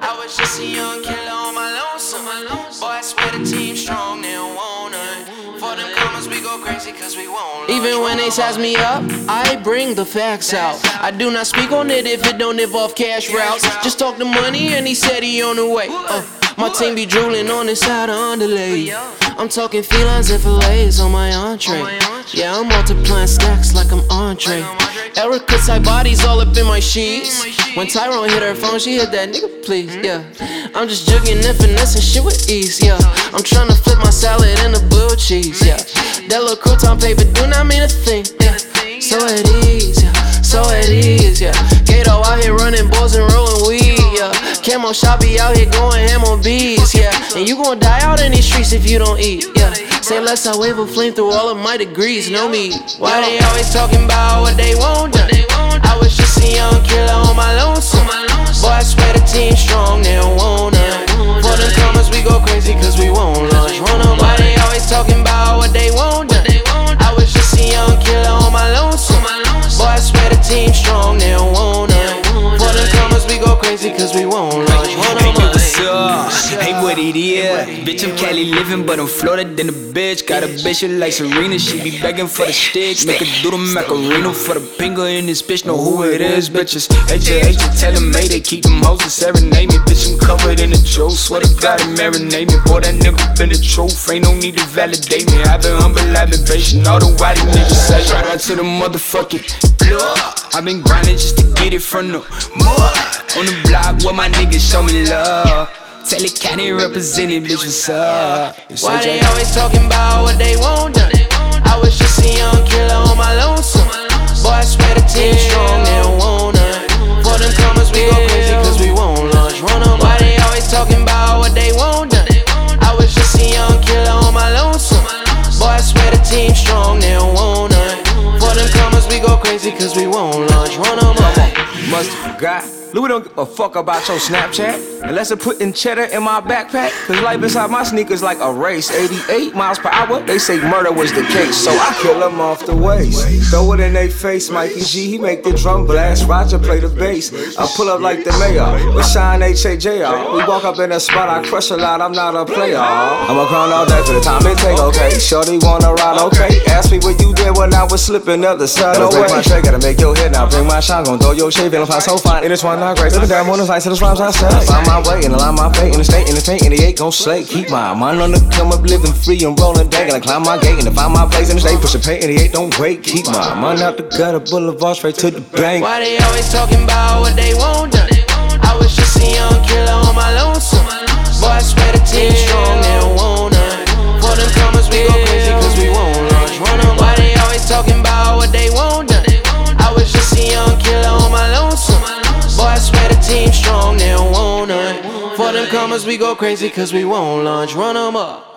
I was just a young killer on my lonesome. Boy, I swear the team strong, they don't want none. For them commas, we go crazy cause we won't. Even when they size me up, I bring the facts out. I do not speak on it if it don't involve cash routes. Just talk the money and he said he on the way. Uh, my team be drooling on the side of underlay. I'm talking felines and fillets on my entree. Yeah, I'm multiplying stacks like I'm Andre. Erica type bodies all up in my sheets. When Tyrone hit her phone, she hit that nigga, please. Yeah, I'm just jugging and finessing shit with ease. Yeah, I'm trying to flip my salad into blue cheese. Yeah, that little crouton paper do not mean a thing. Yeah, so at ease. Yeah, Camo shop be out here going ham on bees. Yeah, and you gon' die out in these streets if you don't eat. Yeah. Say less, I wave a flame through all of my degrees. Know me. Why they always talking about what they want done? I was just a young killer on my lonesome. Boy, I swear the team strong, they want cause we won't launch. Run on Hey, what's up? Hey, what it is? Bitch, I'm Cali living, but I'm Florida than a bitch. Got a bitch who like Serena, she be begging for the stick. Make her do the macarena for the finger in this bitch. Know who it is, bitches. H H tell them, made it. Keep them hoes to serenade me. Bitch, I'm covered in the juice. Swear to God, it marinate me. Boy, that nigga been the truth. Ain't no need to validate me. I've been humble, I've been patient. All the white niggas say, shout out to the motherfucking blood. I've been grinding just to get it from the mud. On the block where my niggas show me love. Tell it County represented, bitch, what's up? Why they always talking about what they want done? I was just a young killer on my lonesome. Boy, I swear the team strong, they don't want none. For them commas, we go crazy cause we won't launch. Run on. Why they always talking about what they want done? I was just a young killer on my lonesome. Boy, I swear the team strong, they don't want none. For them commas, we go crazy cause we won't launch. Run on, Must have forgot. Louis don't give a fuck about your Snapchat. Unless I put in cheddar in my backpack. Cause life inside my sneakers like a race. 88 miles per hour, they say murder was the case. So I kill them off the waist. Throw it in their face, Mikey G, he make the drum blast. Roger play the bass. I pull up like the mayor. With Shine H.A.J.R. Uh. We walk up in the spot, I crush a lot, I'm not a player. I'ma grind all day for the time it take, okay. Shorty wanna ride, okay. Ask me what you did when I was slipping up the side, no way. my tray, gotta make your head now. Bring my shine, gon' throw your shade, feeling fine, so fine. In this one, not great. Living down on the lights, to the rhymes I say. Find my way and align my fate in the state, in the tank, and the eight gon' slay. Keep my mind on the come up, living free and rolling dank. And I climb my gate and to find my place in the state. Push the paint, and the eight don't wait. Keep my mind out the gutter, boulevard straight to the bank. Why they always talking about what they want done? I was just a young killer on my lonesome. Boy, I swear the team team strong, they don't want none. For them commas, we go crazy cause we won't launch. Run them up.